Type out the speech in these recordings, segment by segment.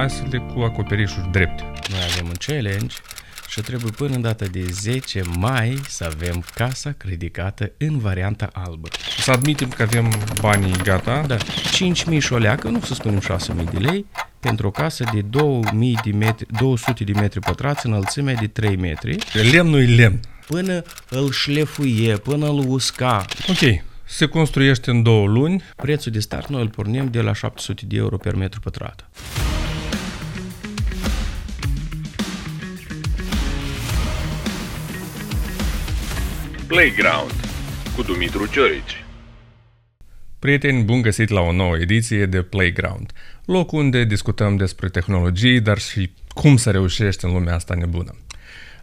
casele cu acoperișuri drepte. Noi avem un challenge și trebuie până în data de 10 mai să avem casa ridicată în varianta albă. Să admitem că avem banii gata. Da, 5.000 șoleacă, nu să spunem 6.000 de lei, pentru o casă de 2000 de metri, 200 de metri pătrați, înălțimea de 3 metri, Lemnul e lemn. până îl șlefuie, până îl usca. Ok, se construiește în două luni. Prețul de start noi îl pornim de la 700 de euro per metru pătrat. Playground cu Dumitru Ciorici. Prieteni, bun găsit la o nouă ediție de Playground, loc unde discutăm despre tehnologii, dar și cum să reușești în lumea asta nebună.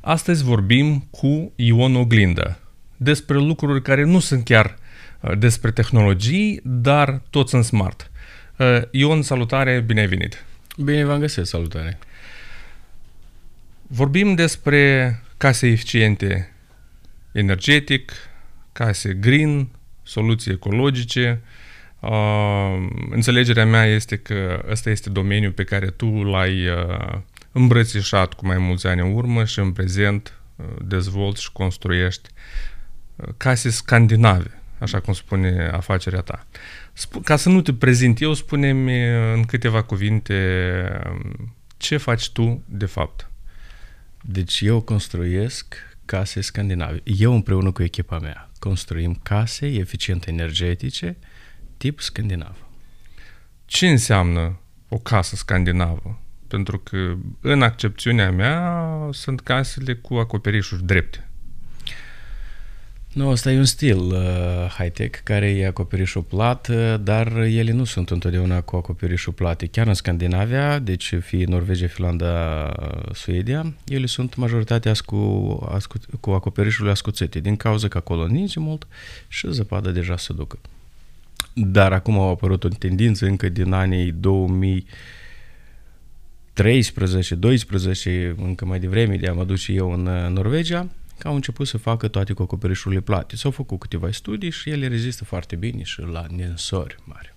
Astăzi vorbim cu Ion Oglindă despre lucruri care nu sunt chiar uh, despre tehnologii, dar tot sunt smart. Uh, Ion, salutare, bine ai venit! Bine v-am găsit, salutare! Vorbim despre case eficiente energetic, case green, soluții ecologice. Uh, înțelegerea mea este că ăsta este domeniul pe care tu l-ai uh, îmbrățișat cu mai mulți ani în urmă și în prezent uh, dezvolți și construiești uh, case scandinave, așa cum spune afacerea ta. Sp- ca să nu te prezint eu, spune-mi uh, în câteva cuvinte uh, ce faci tu de fapt. Deci eu construiesc case scandinave. Eu împreună cu echipa mea construim case eficiente energetice tip scandinav. ce înseamnă o casă scandinavă? Pentru că în accepțiunea mea sunt casele cu acoperișuri drepte. Nu, ăsta e un stil uh, high-tech care e acoperișul plat, uh, dar ele nu sunt întotdeauna cu acoperișul plate. Chiar în Scandinavia, deci fie Norvegia, Finlanda, uh, Suedia, ele sunt majoritatea ascu, ascu, cu acoperișurile ascuțite, din cauza că acolo ninge mult și zăpada deja se ducă. Dar acum au apărut o tendință încă din anii 2000 13, 12, încă mai devreme de a mă duce eu în uh, Norvegia, că au început să facă toate cu acoperișurile plate. S-au făcut câteva studii și ele rezistă foarte bine și la ninsori mari.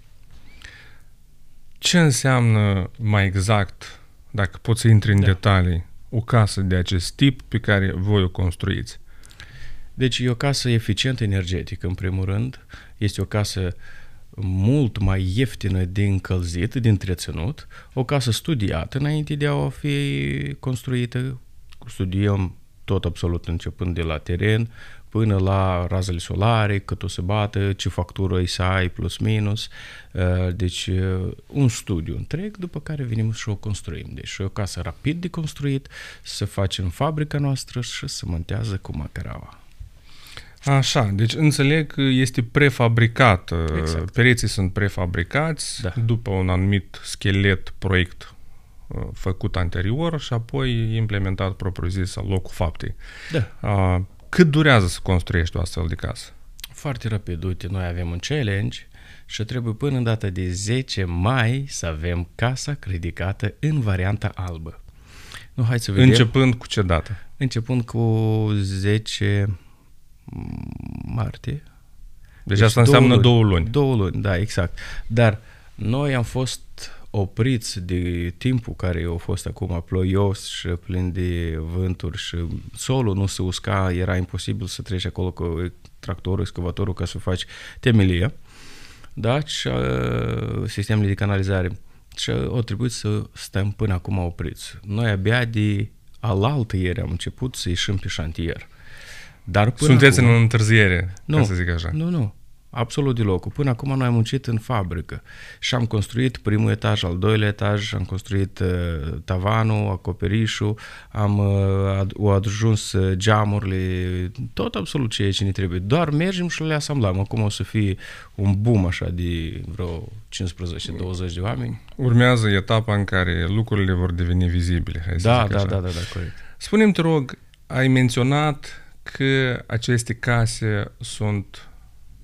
Ce înseamnă mai exact, dacă poți să intri în Da. detalii, o casă de acest tip pe care voi o construiți? Deci e o casă eficientă energetic, în primul rând. Este o casă mult mai ieftină de încălzit, de întreținut, o casă studiată înainte de a fi construită. Studiem tot absolut începând de la teren până la razele solare, cât o să bată, ce factură îi să ai, plus minus. Uh, Deci uh, un studiu întreg, după care venim și o construim. Deci e o casă rapid de construit, să facem fabrica noastră și să montează cu macaraua. Așa, deci înțeleg că este prefabricat. Exact. Pereții sunt prefabricați Da. după un anumit schelet proiect uh, făcut anterior și apoi implementat propriu-zis la locul faptei. Da. Uh, Cât durează să construiești o astfel de casă? Foarte rapid, uite, noi avem un challenge și trebuie până în data de 10 mai să avem casa ridicată în varianta albă. Nu, hai să vedem. Începând cu ce dată? Începând cu 10 martie. Deci, asta înseamnă luni. două luni. Două luni, da, exact. Dar noi am fost opriți de timpul care a fost acum ploios și plin de vânturi și solul nu se usca, era imposibil să treci acolo cu tractorul, excavatorul ca să faci temelie. Da, și uh, sistemele de canalizare. Și au trebuit să stăm până acum opriți. Noi abia de alaltă ieri am început să ieșim pe șantier. Dar până Sunteți acum, în întârziere, nu, ca să zic așa. Nu, nu. Absolut deloc. Până acum noi am muncit în fabrică și am construit primul etaj, al doilea etaj, am construit uh, tavanul, acoperișul, am uh, ad- o ajuns uh, geamurile, tot absolut ceea ce ne trebuie. Doar mergem și le asamblăm. Acum o să fie un boom așa de vreo 15-20 de oameni. Urmează etapa în care lucrurile vor deveni vizibile. Hai să Da, zic da, așa. da, da, da, corect. Spune-mi, te rog, ai menționat că aceste case sunt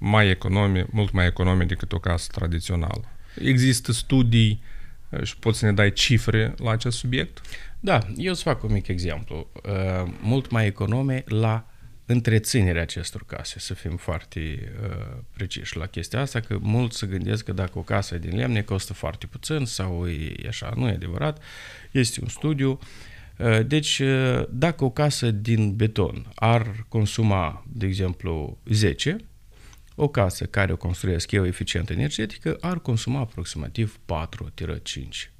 mai economi, mult mai economi decât o casă tradițională. Există studii uh, și poți să ne dai cifre la acest subiect? Da, eu îți fac un mic exemplu. Uh, mult mai econome la întreținerea acestor case, să fim foarte uh, preciși la chestia asta, că mulți se gândesc că dacă o casă e din lemne costă foarte puțin sau e așa, nu e adevărat, este un studiu. Uh, deci, uh, dacă o casă din beton ar consuma, de exemplu, 10, o casă care o construiesc eu eficientă energetică ar consuma aproximativ 4-5.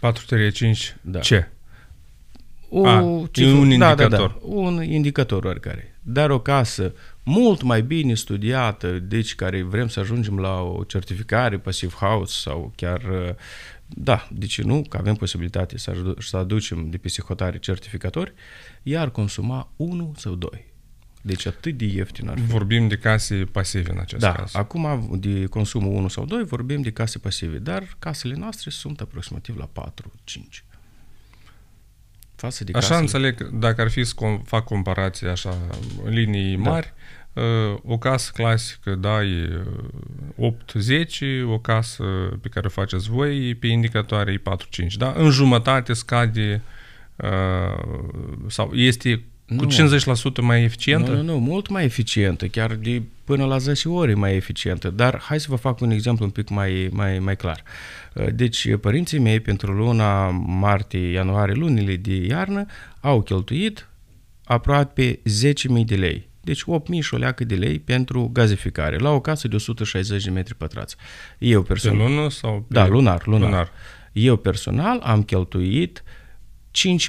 4-5 Da. ce? O A, cifră- e un Da, da, indicator. da, un indicator oricare. Dar o casă mult mai bine studiată, deci care vrem să ajungem la o certificare Passive House sau chiar, uh, da, de ce nu, că avem posibilitate să, adu- să aducem de peste hotare certificatori, iar consuma 1 sau 2. Deci atât de ieftin ar fi. Vorbim de case pasive în acest Da, caz. acum de consumul 1 sau 2 vorbim de case pasive, dar casele noastre sunt aproximativ la 4-5. Față de Așa casele... înțeleg, dacă ar fi să com- fac comparație așa, în linii Da. mari, uh, o casă clasică dai uh, 8-10, o casă pe care o faceți voi pe indicatoare e 4-5, da? În jumătate scade uh, sau este cu Nu. 50% mai eficientă? Nu, nu, nu, mult mai eficientă, chiar de până la 10 ori mai eficientă, dar hai să vă fac un exemplu un pic mai, mai, mai clar. Deci, părinții mei, pentru luna martie, ianuarie, lunile de iarnă, au cheltuit aproape 10.000 de lei. Deci 8.000 și o leacă de lei pentru gazificare, la o casă de 160 de metri pătrați. Eu Pe personal... lună sau pe... Da, lunar, lunar. lunar. Eu personal am cheltuit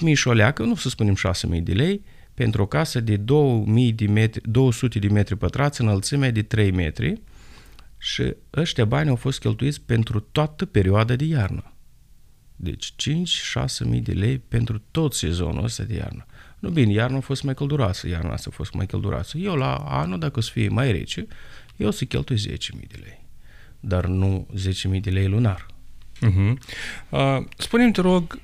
5.000 și o leacă, nu să spunem 6.000 de lei, pentru o casă de 2000 de metri, 200 de metri pătrați, înălțimea de 3 metri și ăștia bani au fost cheltuiți pentru toată perioada de iarnă. Deci 5-6 mii de lei pentru tot sezonul ăsta de iarnă. Nu bine, iarna a fost mai călduroasă, iarna asta a fost mai călduroasă. Eu la anul, dacă o să fie mai rece, eu o să cheltui 10.000 de lei. Dar nu 10.000 de lei lunar. Uh-huh. Uh, spune-mi, te rog,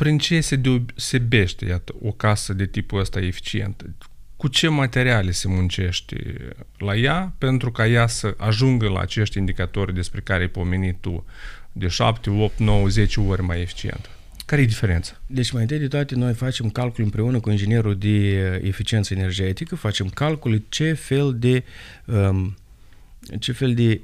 prin ce se deosebește, iată, o casă de tipul ăsta eficientă? Cu ce materiale se muncește la ea pentru ca ea să ajungă la acești indicatori despre care ai pomenit tu de 7, 8, 9, 10 ori mai eficientă? Care e diferența? Deci mai întâi de toate noi facem calcul împreună cu inginerul de eficiență energetică, facem calcul ce fel de um, ce fel de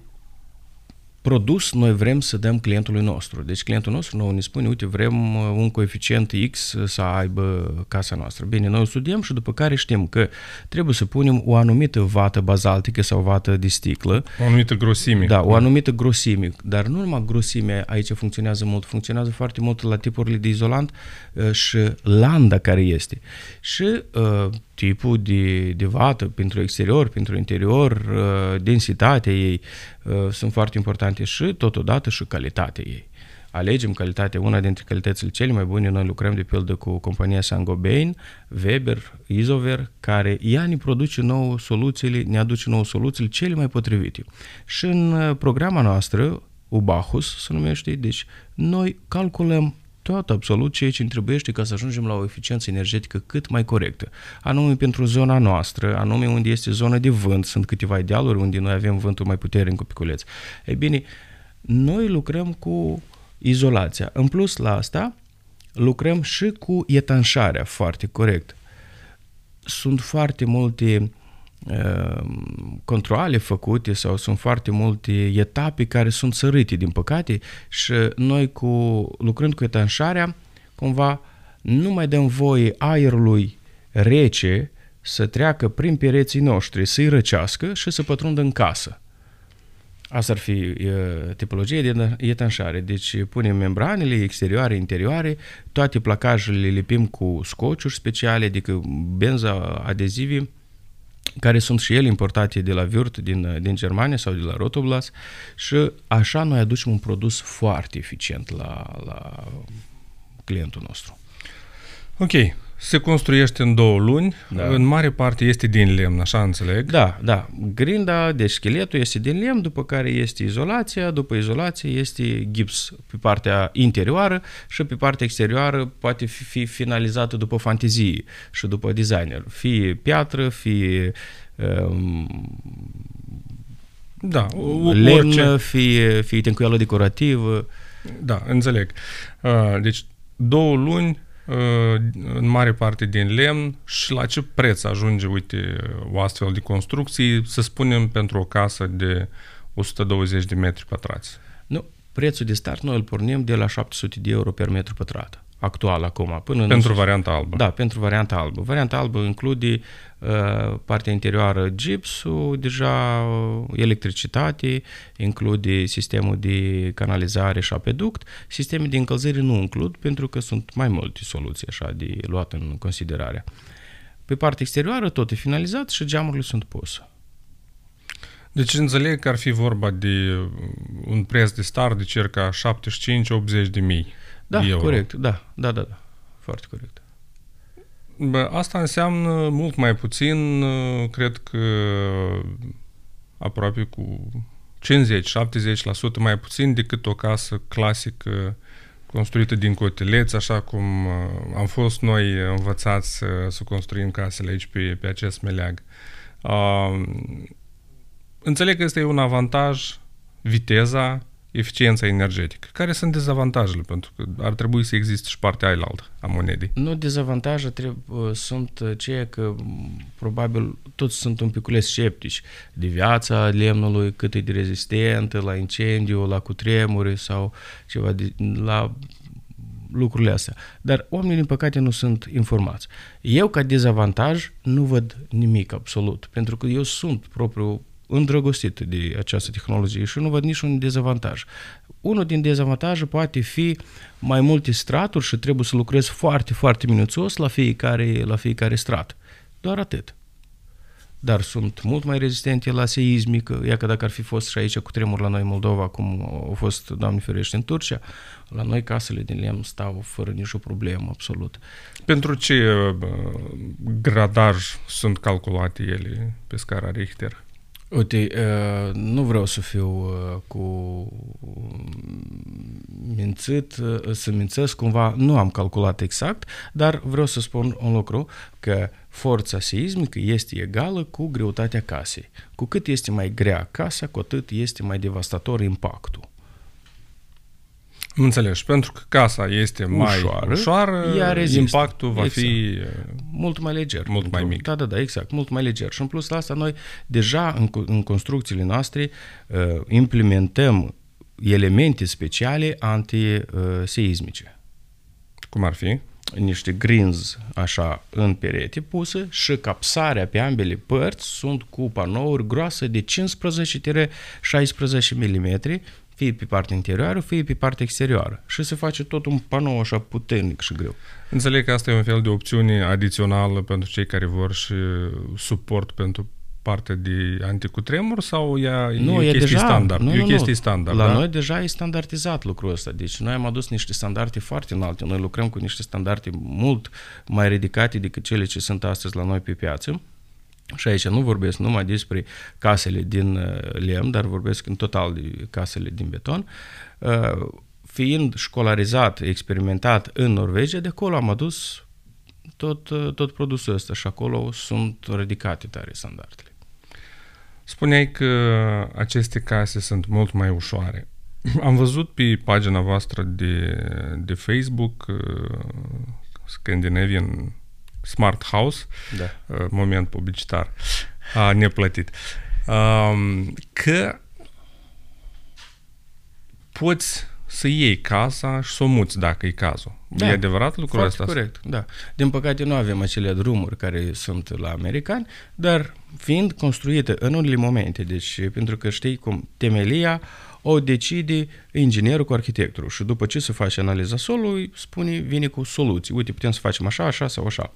produs noi vrem să dăm clientului nostru. Deci clientul nostru nou ne spune, uite, vrem uh, un coeficient X să aibă casa noastră. Bine, noi o studiem și după care știm că trebuie să punem o anumită vată bazaltică sau vată de sticlă, O anumită grosime. da, o anumită grosime, dar nu numai grosimea aici funcționează mult, funcționează foarte mult la tipurile de izolant uh, și landa care este. Și uh, tipul de, de vată pentru exterior, pentru interior, uh, densitatea ei uh, sunt foarte importante și totodată și calitatea ei. Alegem calitatea, una dintre calitățile cele mai bune, noi lucrăm de pildă cu compania Saint-Gobain, Weber, Isover, care ea ne produce nouă soluțiile, ne aduce nouă soluțiile cele mai potrivite. Și în uh, programa noastră, Ubahus se numește, deci noi calculăm tot absolut ceea ce îmi trebuiește ca să ajungem la o eficiență energetică cât mai corectă. Anume pentru zona noastră, anume unde este zona de vânt, sunt câteva idealuri unde noi avem vântul mai puternic cu piculeț. Ei bine, noi lucrăm cu izolația. În plus la asta, lucrăm și cu etanșarea foarte corect. Sunt foarte multe uh, controle făcute sau sunt foarte multe etape care sunt sărite, din păcate, și noi cu, lucrând cu etanșarea, cumva nu mai dăm voie aerului rece să treacă prin pereții noștri, să-i răcească și să pătrundă în casă. Asta ar fi uh, tipologie de etanșare. Deci punem membranele exterioare, interioare, toate placajele le lipim cu scociuri speciale, adică benza adezivi, care sunt și ele importate de la Würth din, din Germania sau de la Rotoblas și așa noi aducem un produs foarte eficient la, la clientul nostru. Ok, se construiește în două luni, Da. în mare parte este din lemn, așa înțeleg. Da, da. Grinda, deci scheletul este din lemn, după care este izolația, după izolație este gips pe partea interioară și pe partea exterioară poate fi- fi finalizată după fantezie și după designer. Fie piatră, fie um, Da, o- lemn, orice. fie, fie tencuială decorativă. Da, înțeleg. Uh, Deci, două luni în mare parte din lemn și la ce preț ajunge, uite, o astfel de construcție, să spunem, pentru o casă de 120 de metri pătrați? Nu, prețul de start noi îl pornim de la 700 de euro per metru pătrat actual acum. Până pentru în varianta albă. Da, pentru varianta albă. Varianta albă include uh, partea interioară gipsul, deja uh, electricitate, include sistemul de canalizare și apeduct. Sistemul de încălzire nu includ pentru că sunt mai multe soluții așa de luat în considerare. Pe partea exterioară tot e finalizat și geamurile sunt puse. Deci înțeleg că ar fi vorba de un preț de start de circa 75-80 de mii da, euro. corect, da, da, da, da, foarte corect. Bă, asta înseamnă mult mai puțin, cred că aproape cu 50-70% mai puțin decât o casă clasică construită din cotileți, așa cum am fost noi învățați să, să construim casele aici pe, pe acest meleag. Uh, înțeleg că este un avantaj viteza, eficiența energetică. Care sunt dezavantajele? Pentru că ar trebui să existe și partea aia altă a monedei. Nu, dezavantaje trebuie, sunt ceea că probabil toți sunt un pic sceptici de viața lemnului, cât e de rezistentă la incendiu, la cutremuri sau ceva de, la lucrurile astea. Dar oamenii, din păcate, nu sunt informați. Eu, ca dezavantaj, nu văd nimic absolut, pentru că eu sunt propriu îndrăgostit de această tehnologie și nu văd niciun dezavantaj. Unul din dezavantaje poate fi mai multe straturi și trebuie să lucrezi foarte, foarte minuțios la fiecare, la fiecare strat. Doar atât. Dar sunt mult mai rezistente la seismică. Ia că dacă ar fi fost și aici cu tremur la noi în Moldova, cum au fost, Doamne ferește, în Turcia, la noi casele din lemn stau fără nicio problemă, absolut. Pentru ce gradaj sunt calculate ele pe scara Richter? Uite, nu vreau să fiu cu mințit, să mințesc cumva, nu am calculat exact, dar vreau să spun un lucru, că forța seismică este egală cu greutatea casei. Cu cât este mai grea casa, cu atât este mai devastator impactul. Am înțeles. Pentru că casa este mai ușoară, ușoară impactul va exact. fi mult mai leger. Mult mai mic. Da, da, da, exact, mult mai leger. Și în plus la asta noi deja în, în construcțiile noastre uh, implementăm elemente speciale anti-seismice. Cum ar fi? niște greens așa în perete puse și capsarea pe ambele părți sunt cu panouri groase de 15-16 mm fie pe partea interioară, fie pe partea exterioară. Și se face tot un panou așa puternic și greu. Înțeleg că asta e un fel de opțiune adițională pentru cei care vor și suport pentru partea de anticutremur sau ea nu, e, e chestie deja, standard? Nu, e o chestie nu. standard, La da? noi deja e standardizat lucrul ăsta. Deci noi am adus niște standarde foarte înalte. Noi lucrăm cu niște standarde mult mai ridicate decât cele ce sunt astăzi la noi pe piață. Și aici nu vorbesc numai despre casele din uh, lemn, dar vorbesc în total de casele din beton. Uh, fiind școlarizat, experimentat în Norvegia, de acolo am adus tot, uh, tot produsul ăsta și acolo sunt ridicate tare standardele. Spuneai că aceste case sunt mult mai ușoare. Am văzut pe pagina voastră de, de Facebook Scandinavian Smart House, da. Uh, moment publicitar, a, neplătit, um, că poți să iei casa și să o muți dacă e cazul. Da, e adevărat lucrul ăsta? corect, da. Din păcate nu avem acele drumuri care sunt la americani, dar fiind construite în unele momente, deci pentru că știi cum temelia o decide inginerul cu arhitectul și după ce se face analiza solului, spune, vine cu soluții. Uite, putem să facem așa, așa sau așa.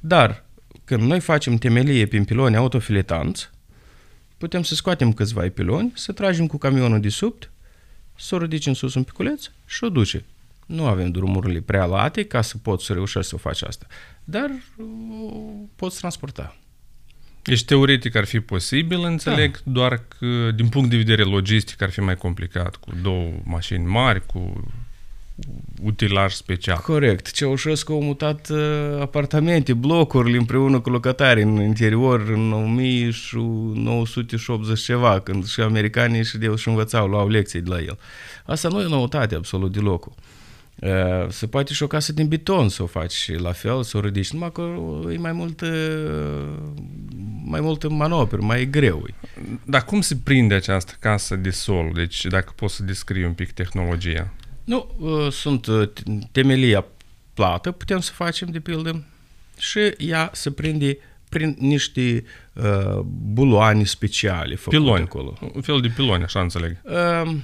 Dar când noi facem temelie prin piloni autofiletanți, putem să scoatem câțiva piloni, să tragem cu camionul de sub, să o ridici în sus un piculeț și o duce. Nu avem drumurile prea late ca să poți să reușești să o faci asta, dar poți transporta. Deci teoretic ar fi posibil, înțeleg, da. doar că din punct de vedere logistic ar fi mai complicat, cu două mașini mari, cu utilaj special. Corect. Ceaușescu a mutat uh, apartamente, blocuri împreună cu locatari în interior în 1980 ceva, când și americanii și de și învățau, luau lecții de la el. Asta nu e noutate absolut deloc. Uh, se poate și o casă din beton să o faci la fel, să o ridici, numai că e mai mult, mai mult manoperă, mai greu. Dar cum se prinde această casă de sol? Deci dacă poți să descrii un pic tehnologia. Nu, uh, sunt uh, temelia plată, putem să facem de pildă, și ea se prinde prin niște uh, buloane speciale făcute piloni. acolo. Un fel de piloni, așa înțeleg. Uh,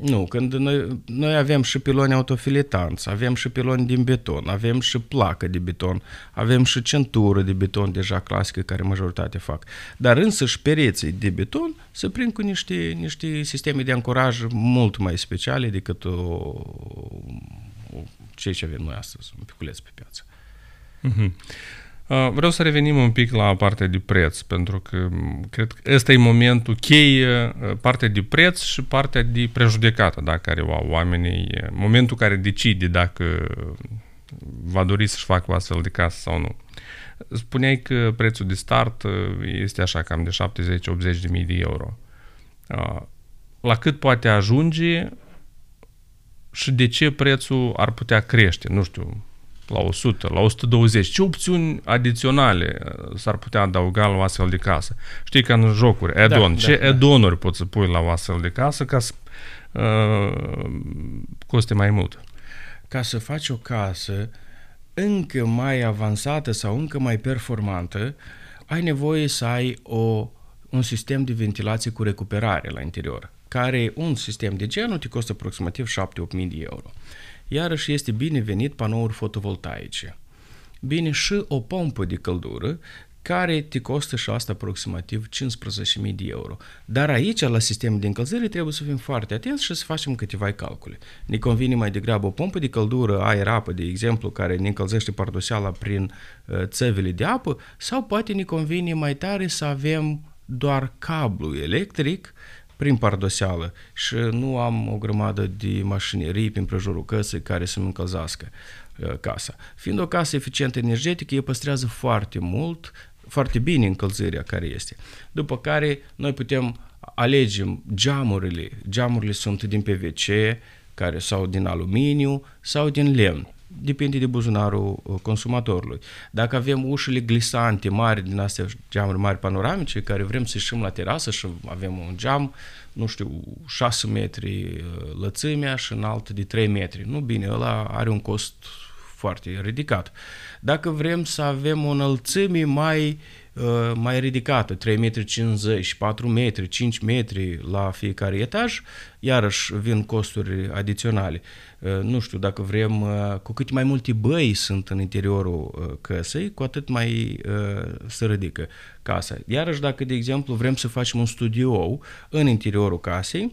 nu, când noi, noi avem și piloni autofilitanți, avem și piloni din beton, avem și placă de beton, avem și centură de beton deja clasică care majoritatea fac. Dar însă și pereții de beton se prind cu niște, niște sisteme de ancoraj mult mai speciale decât o, o, ce ce avem noi astăzi, un piculeț pe piață. Uh-huh. Uh, vreau să revenim un pic la partea de preț, pentru că cred că ăsta e momentul cheie, uh, partea de preț și partea de prejudecată, da, care au oamenii, momentul care decide dacă va dori să-și facă o astfel de casă sau nu. Spuneai că prețul de start uh, este așa cam de 70-80 de mii de euro. La cât poate ajunge și de ce prețul ar putea crește? Nu știu, la 100, la 120. Ce opțiuni adiționale uh, s-ar putea adăuga la o astfel de casă? Știi că în jocuri, add-on, da, ce da, add-on-uri da. poți să pui la o astfel de casă ca să uh, coste mai mult? Ca să faci o casă încă mai avansată sau încă mai performantă, ai nevoie să ai o, un sistem de ventilație cu recuperare la interior, care un sistem de genul te costă aproximativ 7-8 mii de euro iarăși este binevenit panouri fotovoltaice. Bine, și o pompă de căldură care te costă și asta aproximativ 15.000 de euro. Dar aici, la sistemul de încălzire, trebuie să fim foarte atenți și să facem câteva calcule. Ne convine mai degrabă o pompă de căldură, aer-apă, de exemplu, care ne încălzește pardoseala prin uh, țevele de apă, sau poate ne convine mai tare să avem doar cablu electric prin pardoseală și nu am o grămadă de mașinerii prin prejurul căsei care să-mi încălzească uh, casa. Fiind o casă eficientă energetică, ea păstrează foarte mult, foarte bine încălzirea care este. După care noi putem alegem geamurile. Geamurile sunt din PVC, care sau din aluminiu sau din lemn depinde de buzunarul uh, consumatorului. Dacă avem ușile glisante mari din astea geamuri mari panoramice, care vrem să ieșim la terasă și avem un geam, nu știu, 6 metri uh, lățimea și înalt de 3 metri. Nu bine, ăla are un cost foarte ridicat. Dacă vrem să avem o înălțime mai uh, Uh, mai ridicată, 3,50 m, 4 metri, 5 metri la fiecare etaj, iarăși vin costuri adiționale. Uh, nu știu, dacă vrem, uh, cu cât mai multe băi sunt în interiorul căsei, cu atât mai se ridică casa. Iarăși, dacă, de exemplu, vrem să facem un studio în interiorul casei,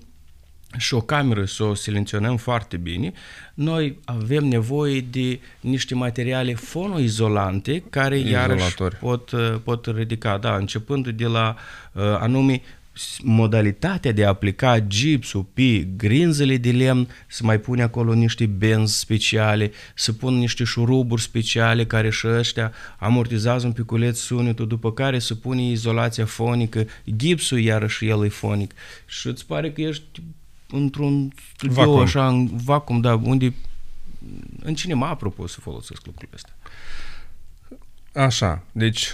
și o cameră să o silenționăm foarte bine, noi avem nevoie de niște materiale fonoizolante care iarăși pot, pot ridica, da, începând de la uh, anume modalitatea de a aplica gipsul pe grinzele de lemn, să mai pune acolo niște benzi speciale, să pun niște șuruburi speciale care și ăștia amortizează un piculeț sunetul, după care să pune izolația fonică, gipsul iarăși el e fonic. Și îți pare că ești într-un studio vacuum. așa, în vacuum, da, unde în cinema, apropo, să folosesc lucrurile astea. Așa, deci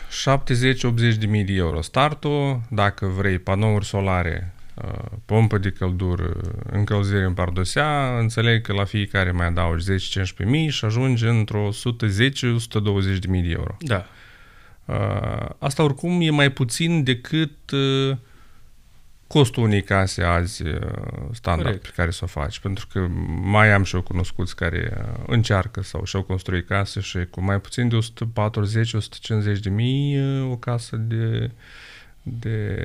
70-80 de mii de euro startul, dacă vrei panouri solare, uh, pompă de căldură, încălzire în pardosea, înțeleg că la fiecare mai adaugi 10-15 mii și ajungi într-o 110-120 de mii de euro. Da. Uh, asta oricum e mai puțin decât uh, costul unei case azi uh, standard Corect. pe care să o faci. Pentru că mai am și eu cunoscuți care uh, încearcă sau și-au construit case și cu mai puțin de 140-150 de mii uh, o casă de de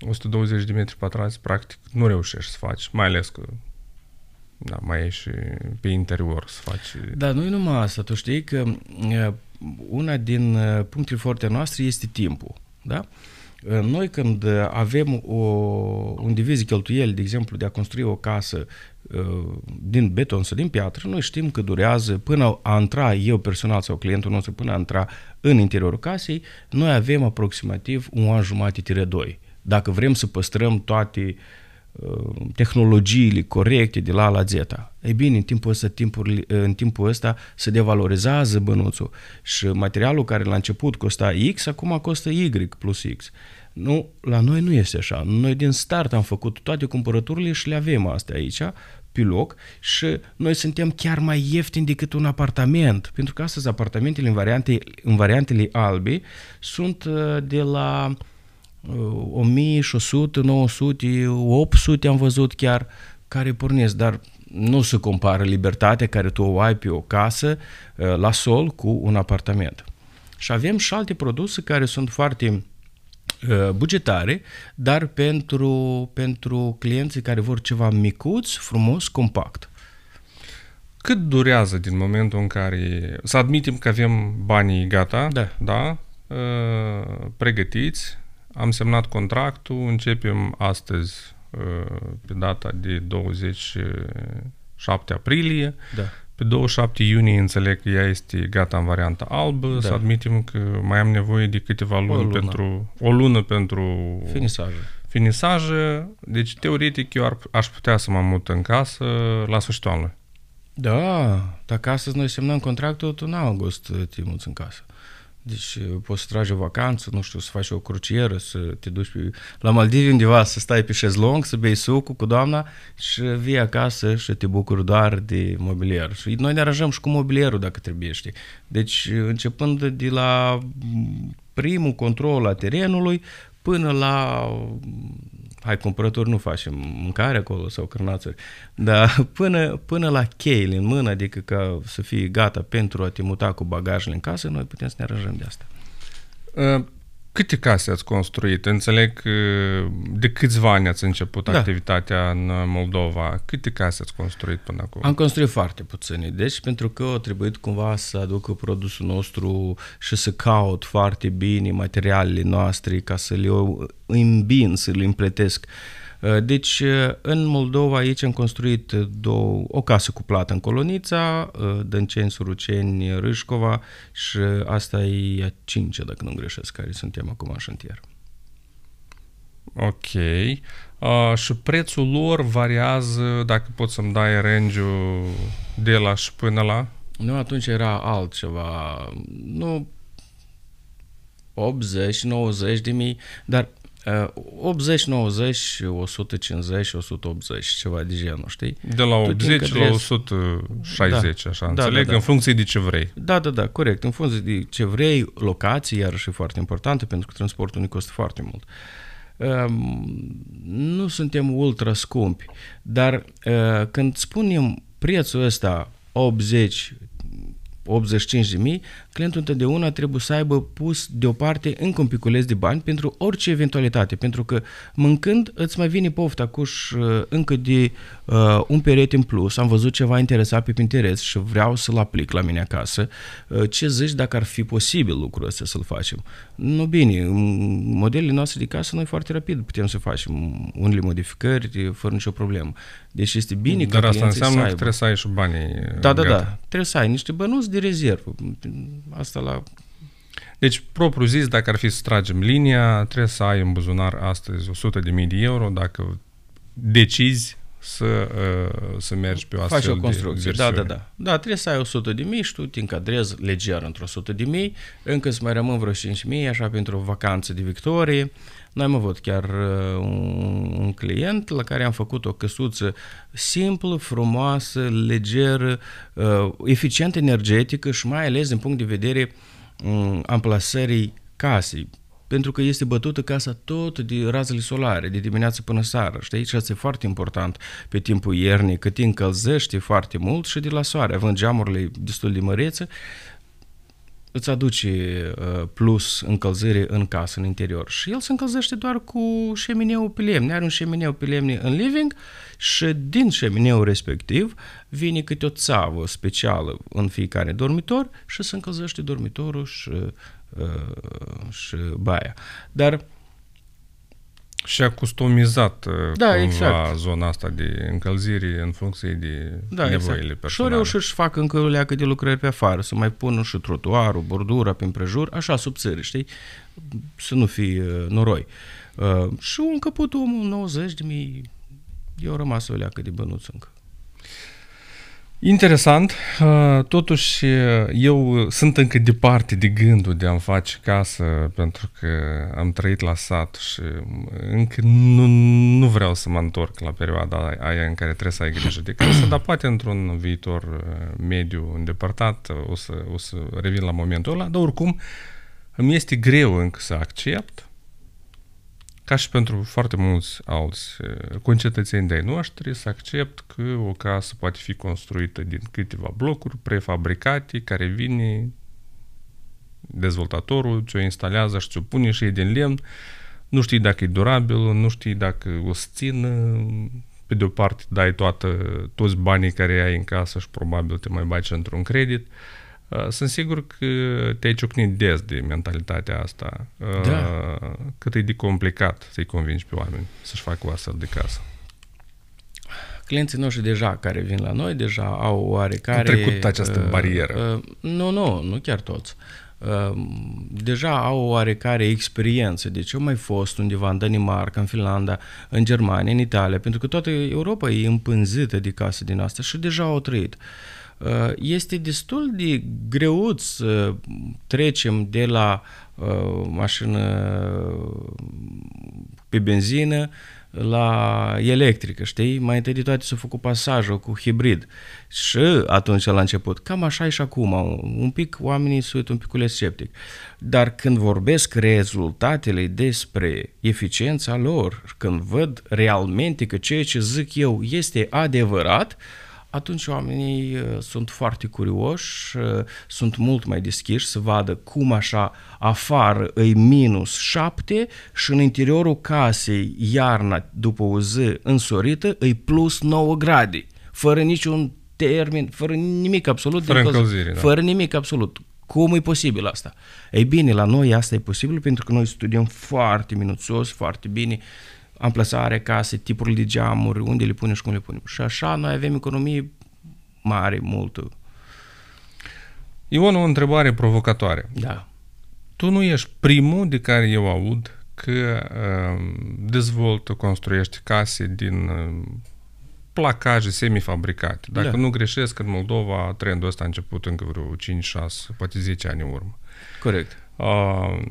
120 de metri pătrați, practic, nu reușești să faci, mai ales că da, mai e și pe interior să faci. Da, nu e numai asta. Tu știi că una din punctele forte noastre este timpul. Da? Uh, noi când avem o, un divizi cheltuieli, de exemplu, de a construi o casă uh, din beton sau din piatră, noi știm că durează până a intra eu personal sau clientul nostru până a intra în interiorul casei, noi avem aproximativ un an jumate tire 2. Dacă vrem să păstrăm toate uh, tehnologiile corecte de la A la Z. Ei bine, în timpul ăsta, timpul, în timpul ăsta se devalorizează bănuțul și materialul care la început costa X, acum costă Y plus X. Nu, la noi nu este așa. Noi din start am făcut toate cumpărăturile și le avem astea aici, pe loc și noi suntem chiar mai ieftini decât un apartament, pentru că astăzi apartamentele în, variante, în variantele albe sunt uh, de la 1100, 900, 800 am văzut chiar care pornesc, dar nu se compară libertatea care tu o ai pe o casă uh, la sol cu un apartament. Și avem și alte produse care sunt foarte uh, bugetare, dar pentru, pentru clienții care vor ceva micuț, frumos, compact. Cât durează din momentul în care să admitem că avem banii gata, Da. da uh, pregătiți, am semnat contractul, începem astăzi uh, pe data de 27 aprilie, Da. pe 27 iunie înțeleg că ea este gata în varianta albă, Da. să admitem că mai am nevoie de câteva luni lună. pentru o lună pentru Finisajul. finisajă, deci teoretic eu ar, aș putea să mă mut în casă la sfârșitul anului. Da, dacă astăzi noi semnăm contractul, tu în august te muți în casă. Deci uh, poți să tragi o vacanță, nu știu, să faci o crucieră, să te duci pe, la Maldivi undeva, să stai pe șezlong, să bei sucul cu doamna și vii acasă și te bucuri doar de mobilier. Și noi ne aranjăm și cu mobilierul dacă trebuie, știi. Deci uh, începând de la mm, primul control a terenului până la hai, cumpărături nu facem, mâncare acolo sau cârnațuri, dar până, până la cheile în mână, adică ca să fie gata pentru a te muta cu bagajele în casă, noi putem să ne aranjăm de asta. Uh, Câte case ați construit? Înțeleg că de câțiva ani ați început Da. activitatea în Moldova. Câte case ați construit până acum? Am construit foarte puține, deci pentru că a trebuit cumva să aducă produsul nostru și să caut foarte bine materialele noastre ca să le îmbin, să le împletesc. Deci în Moldova aici am construit două, o casă cu plată în Colonița, Dânceni, Suruceni, Râșcova și asta e a cincea, dacă nu greșesc, care suntem acum în șantier. Ok. Uh, și prețul lor variază, dacă poți să-mi dai range de la și până la? Nu, atunci era altceva, nu 80, 90 de mii, dar uh, 80, 90, 150, 180, ceva de genul, știi? De la Tu 80 te la încadrezi- 160, Da. așa. Da, Înțeleg, da, da. în funcție de ce vrei. Da, da, da, corect. În funcție de ce vrei, locație, iarăși e foarte importantă, pentru că transportul ne costă foarte mult. Um, nu suntem ultra scumpi, dar uh, când spunem prețul ăsta 80 85 de mii, clientul întotdeauna trebuie să aibă pus deoparte încă un piculeț de bani pentru orice eventualitate, pentru că mâncând îți mai vine pofta cu încă de uh, un perete în plus, am văzut ceva interesat pe Pinterest și vreau să-l aplic la mine acasă, uh, ce zici dacă ar fi posibil lucrul ăsta să-l facem? Nu bine, în modelele noastre de casă noi foarte rapid putem să facem unele modificări fără nicio problemă. Deci este bine Dar ca asta clienții să înseamnă că aibă. trebuie să ai și banii Da, da, gata. da. Trebuie să ai niște bănuți de rezervă. Asta la... Deci, propriu zis, dacă ar fi să tragem linia, trebuie să ai în buzunar astăzi 100.000 de euro dacă decizi să, uh, să mergi pe o astfel Faci o de construcție. Da, versiune. da, da. Da, trebuie să ai 100 de mii și tu te încadrezi leger într-o 100 de mii, încă îți mai rămân vreo 5 mii, așa pentru o vacanță de victorie. Noi am avut chiar uh, un, un client la care am făcut o căsuță simplă, frumoasă, legeră, uh, eficient energetică și mai ales din punct de vedere um, amplasării casei. Pentru că este bătută casa tot de razele solare, de dimineață până seară. Știi? Și asta e foarte important pe timpul iernii, că te încălzește foarte mult și de la soare, având geamurile destul de mărețe, îți aduce uh, plus încălzire în casă, în interior. Și el se încălzește doar cu șemineul pe lemne. Are un șemineu pe lemne în living și din șemineul respectiv vine câte o țavă specială în fiecare dormitor și se încălzește dormitorul și, uh, și baia. Dar Și a customizat uh, Da, cumva exact. zona asta de încălzire în funcție de Da, nevoile exact. Și personale. au reușit să facă încă o leacă de lucrări pe afară, să mai pună și trotuarul, bordura pe împrejur, așa subțiri, știi? Să nu fie uh, noroi. Uh, și au încăput omul 90 de mii eu rămas o leacă de bănuț încă. Interesant. Uh, totuși, eu sunt încă departe de gândul de a-mi face casă pentru că am trăit la sat și încă nu, nu vreau să mă întorc la perioada aia în care trebuie să ai grijă de casă, dar poate într-un viitor uh, mediu îndepărtat o să, o să revin la momentul ăla, dar oricum îmi este greu încă să accept ca și pentru foarte mulți alți eh, concetățeni de-ai noștri, să accept că o casă poate fi construită din câteva blocuri prefabricate care vine dezvoltatorul, ți-o instalează și ți-o pune și e din lemn, nu știi dacă e durabil, nu știi dacă o să țină, pe de o parte dai toată, toți banii care ai în casă și probabil te mai bagi într-un credit, uh, Uh, sunt sigur că te-ai ciocnit des de mentalitatea asta. Uh, da. Cât e de complicat să-i convingi pe oameni să-și facă o astfel de casă. Clienții noștri deja care vin la noi, deja au oarecare... Au trecut această uh, barieră. Uh, nu, nu, nu chiar toți. Uh, deja au oarecare experiență. Deci eu mai fost undeva în Danimarca, în Finlanda, în Germania, în Italia, pentru că toată Europa e împânzită de casă din asta și deja au trăit. Uh, Uh, este destul de greuț să trecem de la uh, mașină pe benzină la electrică, știi? Mai întâi de toate s-a făcut pasajul cu hibrid. Și atunci la început, cam așa e și acum, un pic oamenii se uită un pic sceptic. Dar când vorbesc rezultatele despre eficiența lor, când văd realmente că ceea ce zic eu este adevărat, uh, atunci oamenii uh, sunt foarte curioși, uh, sunt mult mai deschiși să vadă cum așa afară îi minus 7 și în interiorul casei iarna după o zi însorită îi plus 9 grade, fără niciun termen, fără nimic absolut. Fără încălzire, da. Fără nimic absolut. Cum e posibil asta? Ei bine, la noi asta e posibil pentru că noi studiem foarte minuțios, foarte bine amplasarea casei, tipurile de geamuri, unde le punem și cum le punem. Și așa noi avem economie mare, multă. Ion, o întrebare provocatoare. Da. Tu nu ești primul de care eu aud că uh, dezvoltă, construiește case din uh, placaje semifabricate. Dacă da. nu greșesc, în Moldova trendul ăsta a început încă vreo 5, 6, poate 10 ani în urmă. Corect. Uh,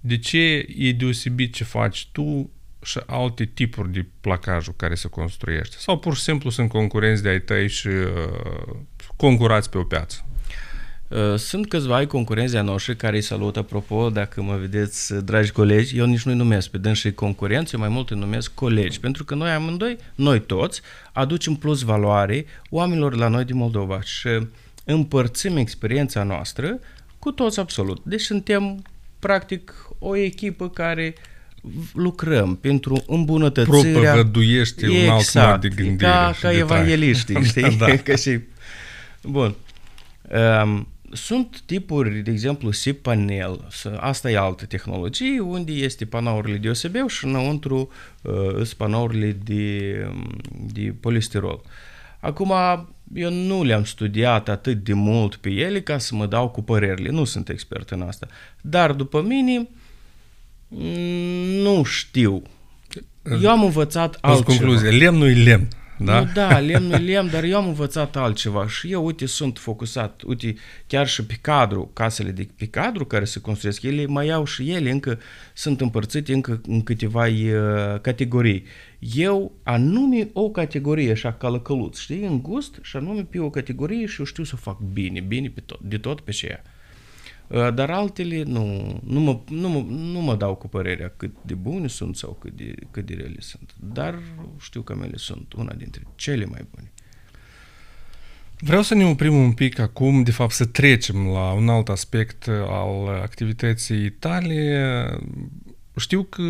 de ce e deosebit ce faci tu și alte tipuri de placajul care se construiește? Sau pur și simplu sunt concurenți de ai tăi și uh, concurați pe o piață? Uh, sunt câțiva ai concurenți ai noștri care îi salut, apropo, dacă mă vedeți, dragi colegi, eu nici nu-i numesc pe dânsii concurenți, eu mai mult îi numesc colegi, pentru că noi amândoi, noi toți, aducem plus valoare oamenilor la noi din Moldova și împărțim experiența noastră cu toți absolut. Deci suntem, practic, o echipă care uh, lucrăm pentru îmbunătățirea... Propăvăduiește exact, un alt exact, mod de gândire ca, ca evangeliștii, știi? da, da. Că și... Bun. Um, sunt tipuri, de exemplu, SIP panel, asta e altă tehnologie, unde este panourile de OSB și înăuntru uh, sunt panourile de, de polistirol. Acum, eu nu le-am studiat atât de mult pe ele ca să mă dau cu părerile, nu sunt expert în asta. Dar după mine, uh, nu știu. Eu am învățat altceva. concluzie, lemnul e lemn. Da? Nu, da, lemnul e lemn, dar eu am învățat altceva și eu, uite, sunt focusat, uite, chiar și pe cadru, casele de pe cadru care se construiesc, ele mai au și ele, încă sunt împărțite încă în câteva uh, categorii. Eu anume o categorie, așa, calăcăluț, știi, în gust și anume pe o categorie și eu știu să fac bine, bine pe tot, de tot pe ce ea. Uh, dar altele nu, nu, mă, nu, mă, nu mă dau cu părerea cât de bune sunt sau cât de, cât de rele sunt. Dar știu că mele sunt una dintre cele mai bune. Vreau să ne oprim un pic acum, de fapt să trecem la un alt aspect al activității tale. Știu că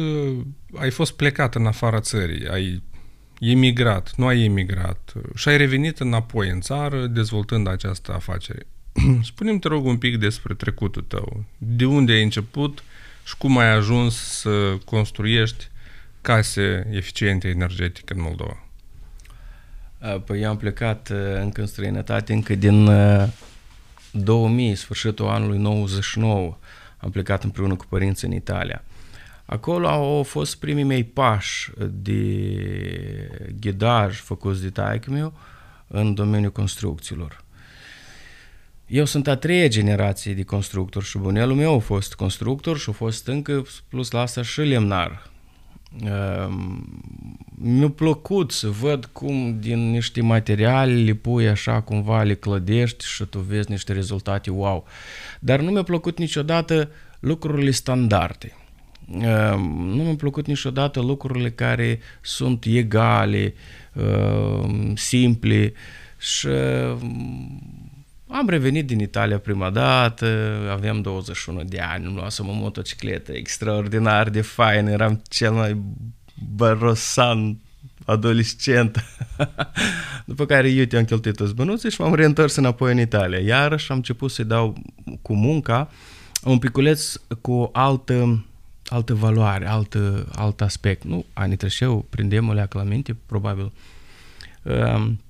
ai fost plecat în afara țării, ai emigrat, nu ai emigrat și ai revenit înapoi în țară dezvoltând această afacere. Spune-mi, te rog, un pic despre trecutul tău. De unde ai început și cum ai ajuns să construiești case eficiente energetic în Moldova? Păi eu am plecat încă în străinătate, încă din 2000, sfârșitul anului 99. Am plecat împreună cu părinții în Italia. Acolo au fost primii mei pași de ghidaj făcuți de taică meu în domeniul construcțiilor. Eu sunt a treia generație de constructor și bunelul meu a fost constructor și a fost încă plus la asta și lemnar. Ehm, mi-a plăcut să văd cum din niște materiale le pui așa cumva, le clădești și tu vezi niște rezultate wow. Dar nu mi-a plăcut niciodată lucrurile standarde. Ehm, nu mi-a plăcut niciodată lucrurile care sunt egale, ehm, simple și am revenit din Italia prima dată, aveam 21 de ani, îmi luasem o motocicletă extraordinar de fain, eram cel mai barosan adolescent. După care eu te-am cheltuit toți bănuții și m-am reîntors înapoi în Italia. Iarăși am început să-i dau cu munca un piculeț cu altă, altă valoare, alt, alt aspect. Nu, anii treceau, prindem o la minte, probabil. Um,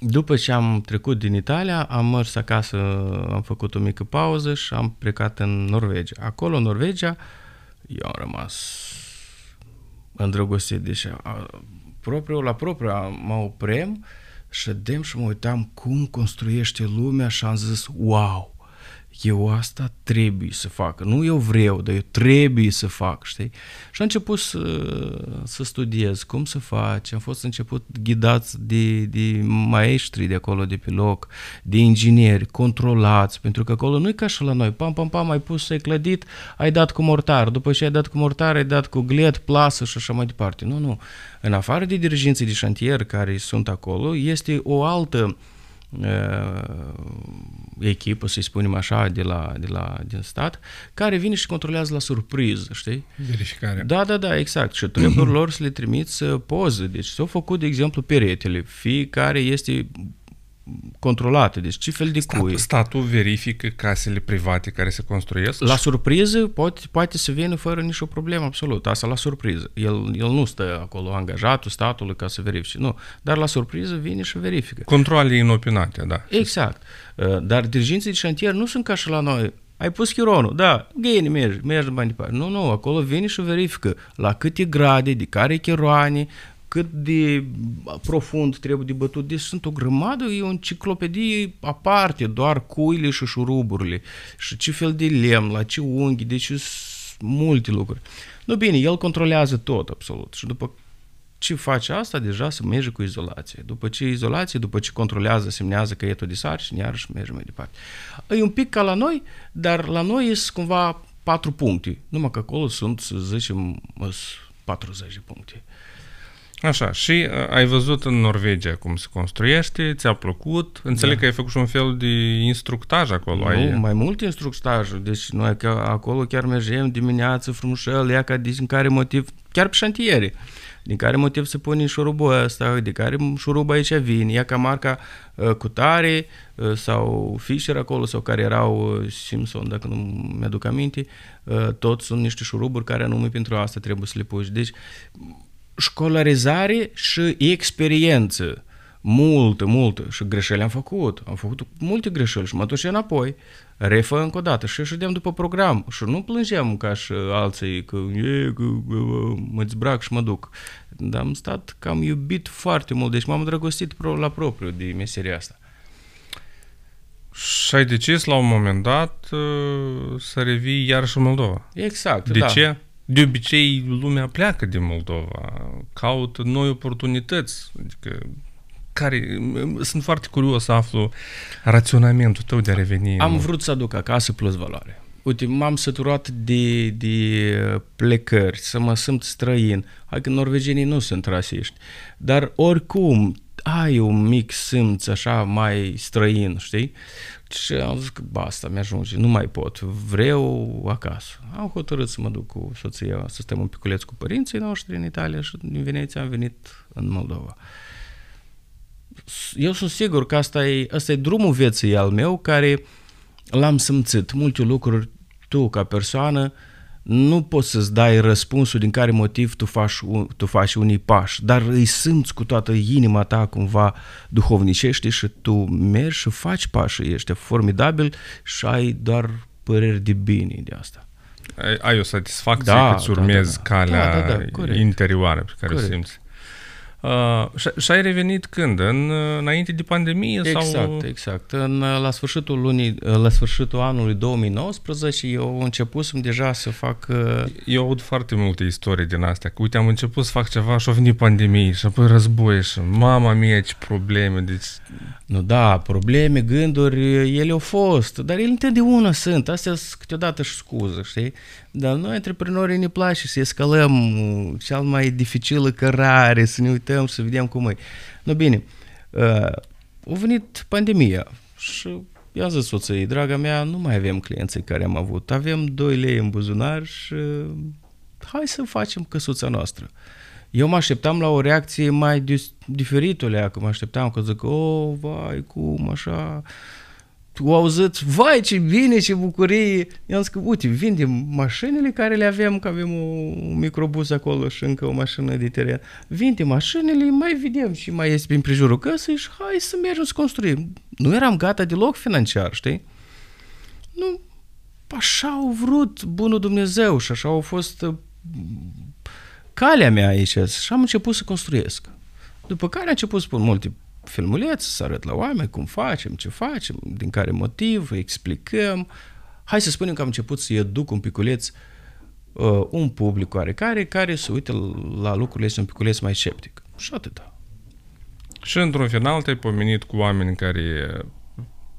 după ce am trecut din Italia, am mers acasă, am făcut o mică pauză și am plecat în Norvegia. Acolo, în Norvegia, eu am rămas îndrăgostit. Deci, a, propriu, la propriu, mă oprem, ședem și mă uitam cum construiește lumea și am zis, wow, eu asta trebuie să fac. Nu eu vreau, dar eu trebuie să fac, știi? Și am început să, să studiez cum să faci. Am fost început ghidați de, de maestri de acolo, de pe loc, de ingineri, controlați, pentru că acolo nu e ca și la noi. Pam, pam, pam, ai pus, ai clădit, ai dat cu mortar. După ce ai dat cu mortar, ai dat cu glet, plasă și așa mai departe. Nu, nu. În afară de diriginții de șantier care sunt acolo, este o altă echipă, să-i spunem așa, de la, de la, din stat, care vine și controlează la surpriză, știi? Verificare. Da, da, da, exact. Și trebuie lor să le trimiți poze. Deci s-au făcut, de exemplu, peretele. Fiecare este controlate. Deci ce fel de Stat, cui? Statul verifică casele private care se construiesc? La surpriză poate, poate să vină fără nicio problemă, absolut. Asta la surpriză. El, el nu stă acolo angajatul statului ca să verifice. Nu. Dar la surpriză vine și verifică. Controle inopinate, da. Exact. Uh, dar diriginții de șantier nu sunt ca și la noi. Ai pus chironul, da, găini, mergi, mergi mai departe. Nu, nu, acolo vine și verifică la câte grade, de care chiroane, cât de profund trebuie de bătut. Deci sunt o grămadă, e o enciclopedie aparte, doar cuile și șuruburile și ce fel de lemn, la ce unghi, deci sunt multe lucruri. Nu bine, el controlează tot absolut și după ce face asta, deja se merge cu izolație. După ce izolație, după ce controlează, semnează că e tot de sarcini, iarăși merge mai departe. E un pic ca la noi, dar la noi sunt cumva patru puncte. Numai că acolo sunt, să zicem, 40 de puncte. Așa, și uh, ai văzut în Norvegia cum se construiește, ți-a plăcut, înțeleg da. că ai făcut și un fel de instructaj acolo. Nu, ai... mai mult instructaj, deci noi că acolo chiar mergem dimineață frumușel, ia ca din care motiv, chiar pe șantiere, din care motiv se pune șurubul ăsta, de care șurubul aici vine, ia ca marca uh, cutare uh, sau Fisher acolo sau care erau uh, Simpson, dacă nu mi-aduc aminte, uh, toți sunt niște șuruburi care anume pentru asta trebuie să le puși. Deci școlarizare și experiență. Multă, multă. Și greșeli am făcut. Am făcut multe greșeli și mă duc înapoi. Refă încă o dată și ședem după program. Și nu plângeam ca și alții că, e, că mă dezbrac și mă duc. Dar am stat că am iubit foarte mult. Deci m-am drăgostit la propriu de meseria asta. Și ai decis la un moment dat uh, să revii iarăși în Moldova. Exact, De da. ce? De obicei, lumea pleacă din Moldova, caută noi oportunități. Adică, care, sunt foarte curios să aflu raționamentul tău de a reveni. Am în- vrut să aduc acasă plus valoare. Uite, m-am săturat de, de plecări, să mă simt străin. Hai că norvegenii nu sunt rasiști. Dar oricum, ai un mic simț așa mai străin, știi? Și am zis că basta, mi-ajunge, nu mai pot, vreau acasă. Am hotărât să mă duc cu soția, să stăm un piculeț cu părinții noștri în Italia și din Veneția am venit în Moldova. Eu sunt sigur că asta e, asta e drumul vieții al meu care l-am simțit. Multe lucruri tu ca persoană nu poți să-ți dai răspunsul din care motiv tu faci, un- tu faci unii pași, dar îi simți cu toată inima ta cumva duhovnicește și tu mergi și faci pașii ăștia formidabil și ai doar păreri de bine de asta. ai, ai o satisfacție Da, că îți da, da, urmezi da. calea Da, da, da, corect. interioară pe care Corect. o simți. Uh, și, și ai revenit când? În, uh, înainte de pandemie? Exact, sau... exact. În, la sfârșitul lunii, la sfârșitul anului 2019, eu începusem deja să fac uh, Eu aud foarte multe istorii din astea, că uite, am început să fac ceva și a venit pandemie și apoi război și mama mia ce probleme, deci Nu, da, probleme, gânduri, ele au fost, dar ele întotdeauna sunt. Astea sunt câteodată și scuză, știi? Dar noi, antreprenorii, ne place să escalăm uh, cel mai dificilă cărare, să ne uităm, să vedem cum e. Nu, bine, uh, a venit pandemia și i-am zis soției, draga mea, nu mai avem clienții care am avut. Avem 2 lei în buzunar și uh, hai să facem căsuța noastră. Eu mă așteptam la o reacție mai dis- diferită, lea, că mă așteptam că zic, oh, vai, cum, așa... Tu au auzit, vai, ce bine, ce bucurie! I-am zis că, uite, vindem mașinile care le avem, că avem un microbus acolo și încă o mașină de teren. Vindem mașinile, mai vedem și mai este prin prejurul căsei și hai să mergem să construim. Nu eram gata deloc financiar, știi? Nu, așa au vrut bunul Dumnezeu și așa au fost uh, calea mea aici și am început să construiesc. După care am început să pun multe filmulețe, să arăt la oameni cum facem, ce facem, din care motiv, explicăm. Hai să spunem că am început să educ un piculeț uh, un public oarecare care se uită la lucrurile este un piculeț mai sceptic. Și atâta. Și într-un final te-ai pomenit cu oameni care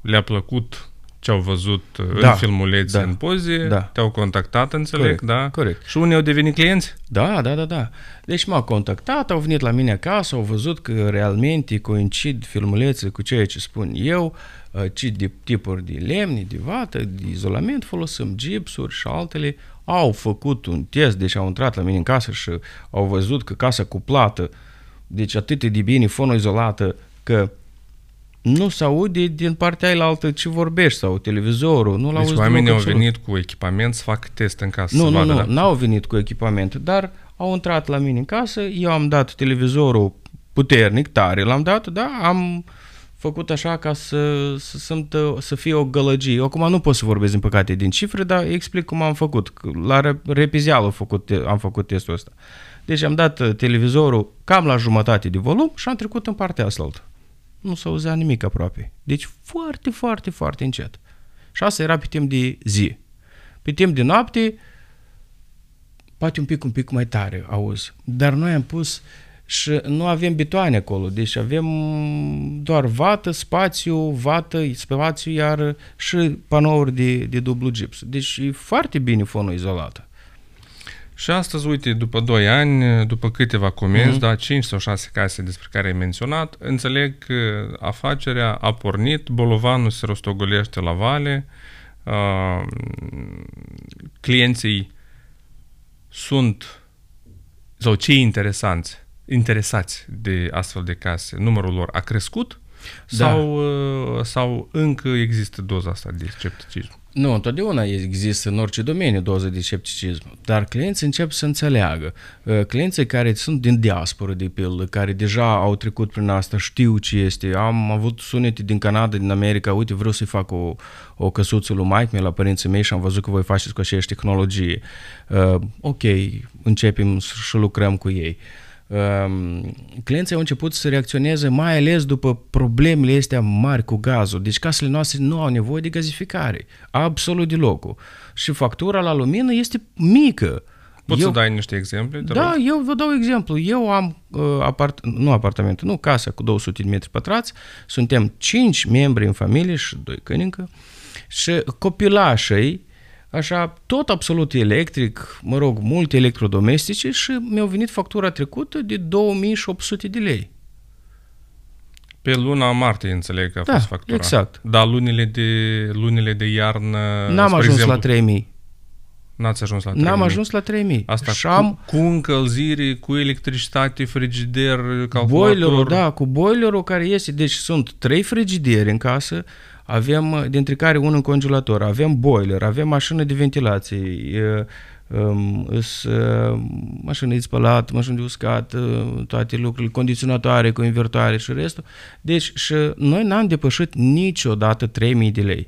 le-a plăcut ce au văzut Da, în filmulețe, da, în poze, da. te-au contactat, înțeleg, Corect, da? corect. Și unii au devenit clienți? Da, da, da, da. Deci m-au contactat, au venit la mine acasă, au văzut că realmente coincid filmulețele cu ceea ce spun eu, uh, ce de tipuri de lemne, de vată, de izolament folosim, gipsuri și altele. Au făcut un test, deci au intrat la mine în casă și au văzut că casa cuplată, deci atât de bine fonoizolată, că nu se aude din partea ailaltă ce vorbești sau televizorul, nu l-auzi Deci deloc oamenii au absolut. venit cu echipament să fac test în casă Nu, să nu, vadă, nu, da? n-au venit cu echipament, dar au intrat la mine în casă, eu am dat televizorul puternic, tare l-am dat, da, am făcut așa ca să, să, sunt, să fie o gălăgie. Eu acum nu pot să vorbesc, din păcate, din cifre, dar explic cum am făcut. La re- repizeal am făcut, am făcut testul ăsta. Deci am dat uh, televizorul cam la jumătate de volum și am trecut în partea asta. Nu s auzea nimic aproape. Deci foarte, foarte, foarte încet. Și asta era pe timp de zi. Pe timp de noapte, poate un pic, un pic mai tare, auzi. Dar noi am pus și nu avem betoane acolo, deci avem doar vată, spațiu, vată, spațiu, iar și panouri de, de dublu gips. Deci e foarte bine fonul izolată. Și astăzi, uite, după 2 ani, după câteva comenzi, Mhm. mm-hmm. da, 5 sau 6 case despre care ai menționat, înțeleg că afacerea a pornit, bolovanul se rostogolește la vale, uh, clienții sunt, sau cei interesanți, interesați de astfel de case, numărul lor a crescut Da. sau, uh, sau încă există doza asta de scepticism? Nu, întotdeauna există în orice domeniu doză de scepticism, dar clienții încep să înțeleagă. Uh, Clienții care sunt din diasporă, de pildă, care deja au trecut prin asta, știu ce este. Am avut sunete din Canada, din America, uite, vreau să-i fac o, o căsuță lui Mike mea la părinții mei și am văzut că voi faceți cu aceeași tehnologie. Uh, ok, începem și lucrăm cu ei. Um, clienții au început să reacționeze mai ales după problemele astea mari cu gazul. Deci casele noastre nu au nevoie de gazificare. Absolut deloc. Și factura la lumină este mică. Poți eu, să dai niște exemple? te Da, rog? eu vă dau exemplu. Eu am uh, apart, nu apartament, nu casa cu 200 de metri pătrați. Suntem 5 membri în familie și doi câini încă. Și copilașii, așa, tot absolut electric, mă rog, multe electrodomestice și mi-au venit factura trecută de 2800 de lei. Pe luna martie înțeleg că a Da, fost factura. exact. Dar lunile de, lunile de iarnă... N-am spre ajuns exemplu, la 3000. N-ați ajuns la 3000. N-am ajuns la 3000. Asta și cu, am cu încălzire, cu electricitate, frigider, calculator... boilerul, da, cu boilerul care este, deci sunt trei frigideri în casă, avem, dintre care unul în congelator, avem boiler, avem mașină de ventilație, e, um, îs, uh, mașină de spălat, mașină de uscat, uh, toate lucrurile, condiționatoare cu invertoare și restul. Deci și noi n-am depășit niciodată 3000 de lei.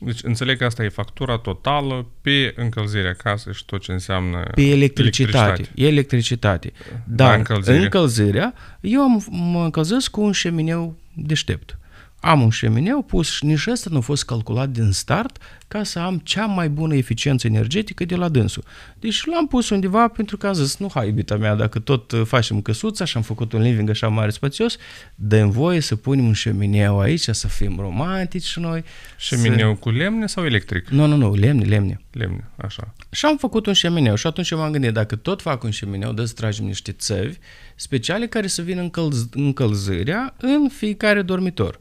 Deci înțeleg că asta e factura totală pe încălzirea casei și tot ce înseamnă Pe electricitate. Electricitate. Dar încălzire. încălzirea, eu am, mă încălzesc cu un șemineu deștept. Am un șemineu pus și nici ăsta nu a fost calculat din start ca să am cea mai bună eficiență energetică de la dânsul. Deci l-am pus undeva pentru că am zis, nu, hai, iubita mea, dacă tot uh, facem căsuța și am făcut un living așa mare spațios, dăm voie să punem un șemineu aici, să fim romantici și noi. Șemineu cu lemne sau electric? Să... Nu, nu, nu, lemne, lemne. Lemne, așa. Și am făcut un șemineu și atunci m-am gândit, dacă tot fac un șemineu, dă să tragem niște țăvi speciale care să vină încălz- încălzirea în fiecare dormitor.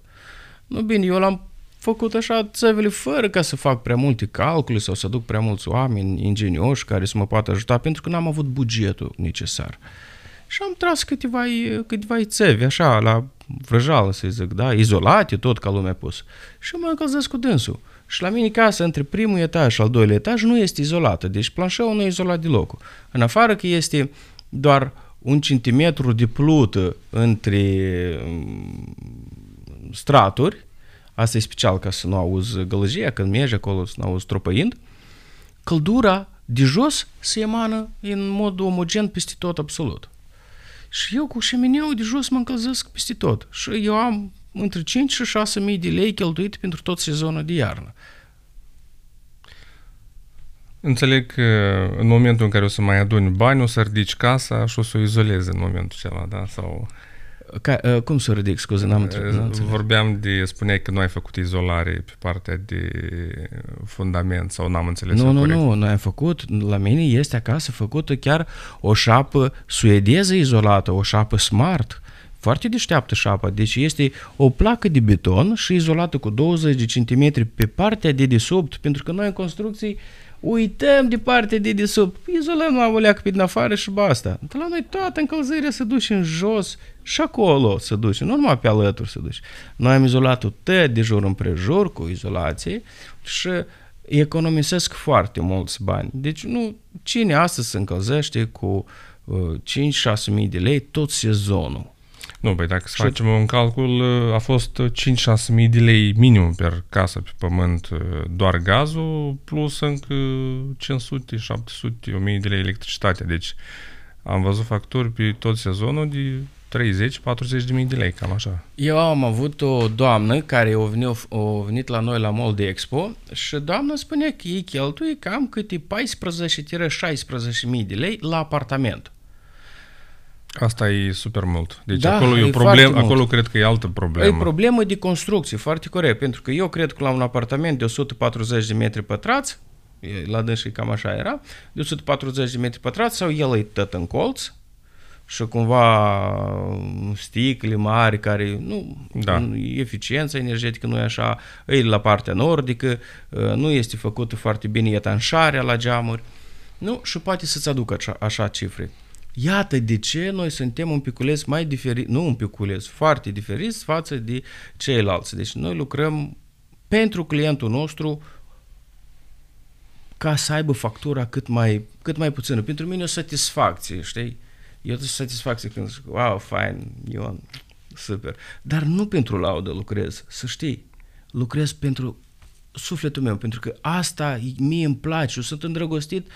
Nu bine, eu l-am făcut așa țevele fără ca să fac prea multe calcule sau să duc prea mulți oameni ingenioși care să mă poată ajuta, pentru că n-am avut bugetul necesar. Și am tras câteva, câteva țevi, așa, la vrăjală, să zic, da, izolate, tot ca lumea pus. Și mă încălzesc cu dânsul. Și la mine casa, între primul etaj și al doilea etaj, nu este izolată, deci planșeul nu e izolat deloc. În afară că este doar un centimetru de plută între straturi, asta e special ca să nu auzi gălăgia când mergi acolo, să nu auzi tropăind, căldura de jos se emană în mod omogen peste tot absolut. Și eu cu șemineul de jos mă încălzesc peste tot. Și eu am între 5 și 6 mii de lei cheltuit pentru tot sezonul de iarnă. Înțeleg că în momentul în care o să mai aduni bani, o să ridici casa și o să o izolezi în momentul acela, da? Sau... Ca, uh, cum să o ridic? Scuze, n-am înțeles. Vorbeam de, spuneai că nu ai făcut izolare pe partea de fundament sau n-am înțeles Nu, nu, corect. nu, noi am făcut, la mine este acasă făcută chiar o șapă suedeză izolată, o șapă smart, foarte deșteaptă șapa, deci este o placă de beton și izolată cu 20 de centimetri pe partea de desubt, pentru că noi în construcții uităm de partea de desubt, izolăm la o leacă pe din afară și basta. De la noi toată încălzirea se duce în jos și acolo se duce, nu numai pe alături se duce. Noi am izolat-o tot de jur împrejur cu izolație și economisesc foarte mulți bani. Deci nu, cine astăzi se încălzește cu uh, 5-6 mii de lei tot sezonul? Nu, băi, dacă să facem un calcul, a fost 5-6 mii de lei minim per casă pe pământ doar gazul, plus încă 500, 700, 1000 de lei electricitate. Deci am văzut facturi pe tot sezonul de 30-40 de mii de lei, cam așa. Eu am avut o doamnă care a venit, a venit la noi la Mall de Expo și doamna spunea că ei cheltuie cam câte 14-16 mii de lei la apartament. Asta e super mult. Deci Da, acolo e, e o problemă, foarte acolo mult. cred că e altă problemă. E problemă de construcție, foarte corect, pentru că eu cred că la un apartament de 140 de metri pătrați, e, la dânsii cam așa era, de 140 de metri pătrați sau el e tot în colț și cumva sticle mari care nu, Da. nu eficiența energetică nu e așa, e la partea nordică, nu este făcută foarte bine etanșarea la geamuri, nu, și poate să-ți aducă așa, așa cifre. Iată de ce noi suntem un piculeț mai diferit, nu un piculeț, foarte diferiți față de ceilalți. Deci noi lucrăm pentru clientul nostru ca să aibă factura cât mai, cât mai puțină. Pentru mine e o satisfacție, știi? E o satisfacție când zic, wow, fain, Ion, super. Dar nu pentru laudă lucrez, să știi. Lucrez pentru sufletul meu, pentru că asta mie îmi place, eu sunt îndrăgostit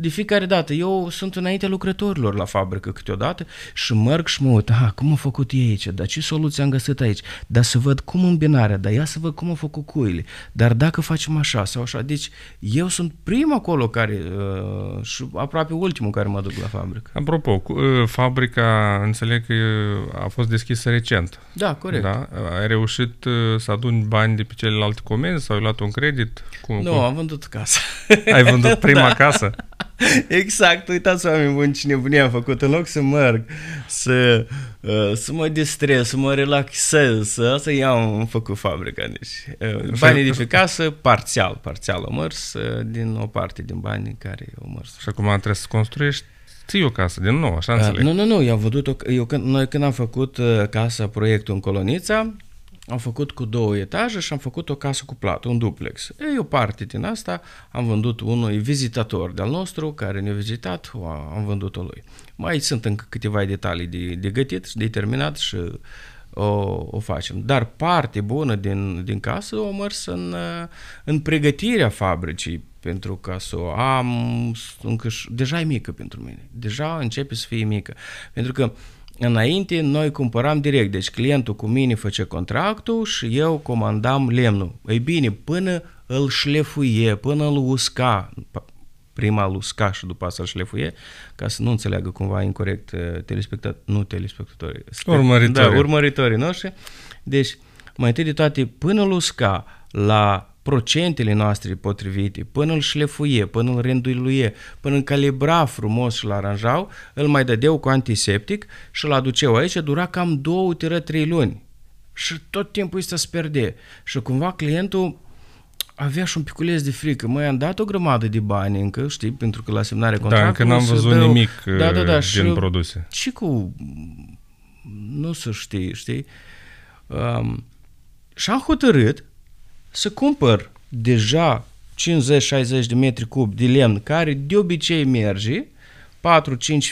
de fiecare dată. Eu sunt înaintea lucrătorilor la fabrică câteodată și merg și mă uit, aha, cum a făcut ei aici, dar ce soluție am găsit aici, dar să văd cum îmbinarea, dar ia să văd cum a făcut cuile, dar dacă facem așa sau așa, deci eu sunt primul acolo care, uh, și aproape ultimul care mă duc la fabrică. Apropo, cu, uh, fabrica, înțeleg că uh, a fost deschisă recent. Da, corect. Da? Ai reușit uh, să aduni bani de pe celelalte comenzi sau ai luat un credit? Cum, Nu, cum? am vândut casa. Ai vândut prima casă? Exact, uitați oameni buni ce nebunie am făcut în loc să merg, să, uh, să mă distrez, să mă relaxez, să asta i-am am făcut fabrica. Deci, uh, banii de pe casă, parțial, parțial au mers, uh, din o parte din banii care au mers. Și acum trebuie să construiești ții o casă din nou, așa Uh, înțeleg. nu, nu, nu, eu am văzut, eu, când, noi când am făcut uh, casa, proiectul în Colonița, am făcut cu două etaje și am făcut o casă cu plată, un duplex. E o parte din asta am vândut unui vizitator de-al nostru care ne-a vizitat, o, am vândut-o lui. Mai sunt încă câteva detalii de, de gătit și de terminat și o, o facem. Dar parte bună din, din casă o mers în, în pregătirea fabricii pentru ca să o am încă deja e mică pentru mine. Deja începe să fie mică. Pentru că înainte noi cumpăram direct, deci clientul cu mine făcea contractul și eu comandam lemnul. Ei bine, până îl șlefuie, până îl usca, prima îl usca și după asta îl șlefuie, ca să nu înțeleagă cumva incorrect uh, telespectatorii, nu telespectatorii, urmăritorii. Da, urmăritorii noștri. Deci, mai întâi de toate, până îl usca la procentele noastre potrivite, până îl șlefuie, până îl renduiluie, până îl calibra frumos și îl aranjau, îl mai dădeau cu antiseptic și îl aduceau aici, dura cam două, trei luni. Și tot timpul ăsta se pierde. Și cumva clientul avea și un piculeț de frică. Măi, am dat o grămadă de bani încă, știi, pentru că la semnarea contractului... Da, încă n-am văzut dă... nimic da, da, da, din și, produse. Și cu... Nu să știi, știi? Um, și am hotărât să cumpăr deja 50-60 de metri cub de lemn, care de obicei merge, 4-5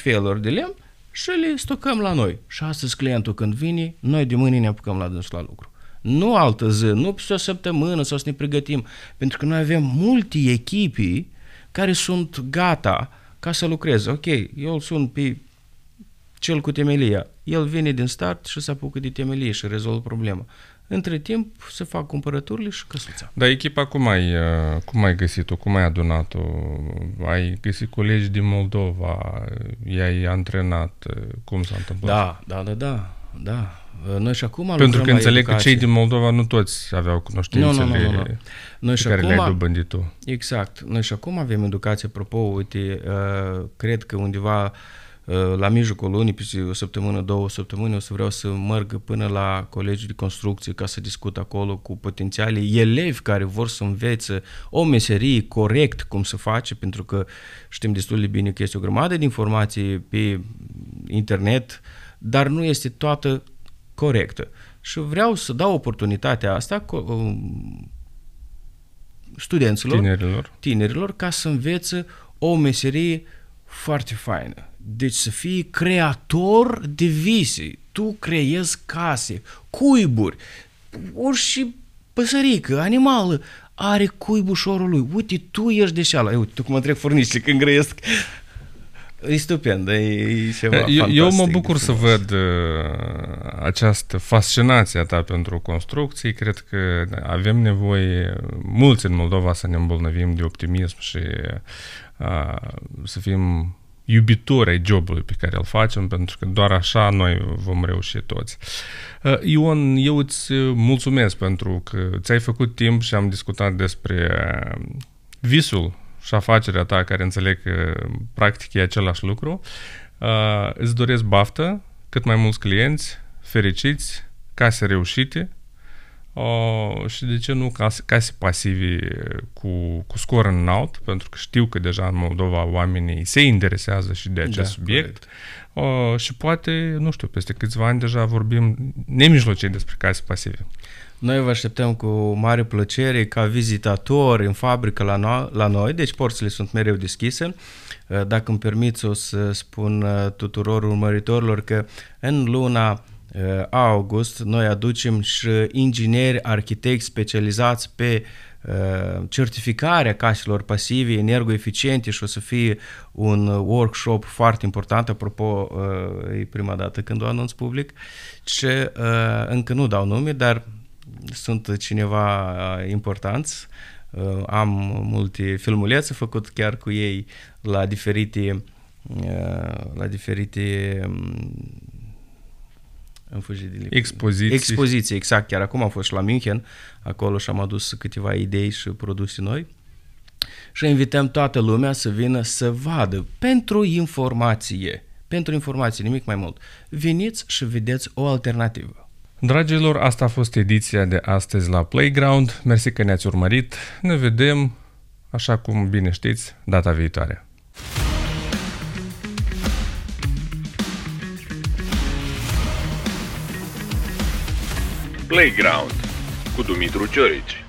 feluri de lemn, și le stocăm la noi. Și astăzi clientul când vine, noi de mâine ne apucăm la dânsul la lucru. Nu altă zi, nu peste o săptămână sau să ne pregătim, pentru că noi avem multe echipi care sunt gata ca să lucreze. Ok, eu îl sun pe cel cu temelia. El vine din start și se apucă de temelie și rezolvă problema. Între timp se fac cumpărăturile și căsuța. Dar echipa cum ai, uh, cum ai găsit-o? Cum ai adunat-o? Ai găsit colegi din Moldova? I-ai antrenat? Cum s-a întâmplat? Da, da, da, da. da. Noi și acum Pentru că înțeleg educație. că cei din Moldova nu toți aveau cunoștințele nu, nu, nu, nu. Noi pe și care acum, le-ai dobândit tu. Exact. Noi și acum avem educație. Apropo, uite, uh, cred că undeva la mijlocul lunii, peste o săptămână, două săptămâni, o să vreau să merg până la colegiul de construcție ca să discut acolo cu potențialii elevi care vor să învețe o meserie corect cum să face, pentru că știm destul de bine că este o grămadă de informații pe internet, dar nu este toată corectă. Și vreau să dau oportunitatea asta studenților, tinerilor. tinerilor ca să învețe o meserie foarte faină. Deci să fii creator de vise. Tu creezi case, cuiburi, ori și păsărică, animală, are cuibușorul lui. Uite, tu ești deșeala. Uite, tu cum mă trec furnișile când grăiesc. E stupend, e ceva Eu, eu mă bucur să văd uh, această fascinație a ta pentru construcții. Cred că avem nevoie, mulți în Moldova, să ne îmbolnăvim de optimism și uh, să fim iubitori ai jobului pe care îl facem, pentru că doar așa noi vom reuși toți. Uh, Ion, eu îți mulțumesc pentru că ți-ai făcut timp și am discutat despre uh, visul și afacerea ta, care înțeleg că practic e același lucru. Uh, îți doresc baftă, cât mai mulți clienți, fericiți, case reușite Uh, și de ce nu case, case pasivi cu, cu scor înalt, pentru că știu că deja în Moldova oamenii se interesează și de acest da, subiect. Uh, și poate, nu știu, peste câțiva ani deja vorbim nemijlocit despre case pasive. Noi vă așteptăm cu mare plăcere ca vizitator în fabrică la, no- la noi, deci porțile sunt mereu deschise. Dacă îmi permiți, o să spun uh, tuturor urmăritorilor că în luna Uh, august noi aducem și ingineri, arhitecți specializați pe uh, certificarea caselor pasive energoeficiente și o să fie un workshop foarte important, apropo, uh, e prima dată când o anunț public, ce încă nu dau nume, dar sunt cineva importanți, am multe filmulețe făcut chiar cu ei la diferite la diferite um, am fugit de Expoziții. Expoziții, exact. Chiar acum am fost și la München, acolo și am adus câteva idei și produse noi. Și invităm toată lumea să vină să vadă pentru informație. Pentru informație, nimic mai mult. Veniți și vedeți o alternativă. Dragilor, asta a fost ediția de astăzi la Playground. Mersi că ne-ați urmărit. Ne vedem, așa cum bine știți, data viitoare. Playground cu Dumitru Ciorici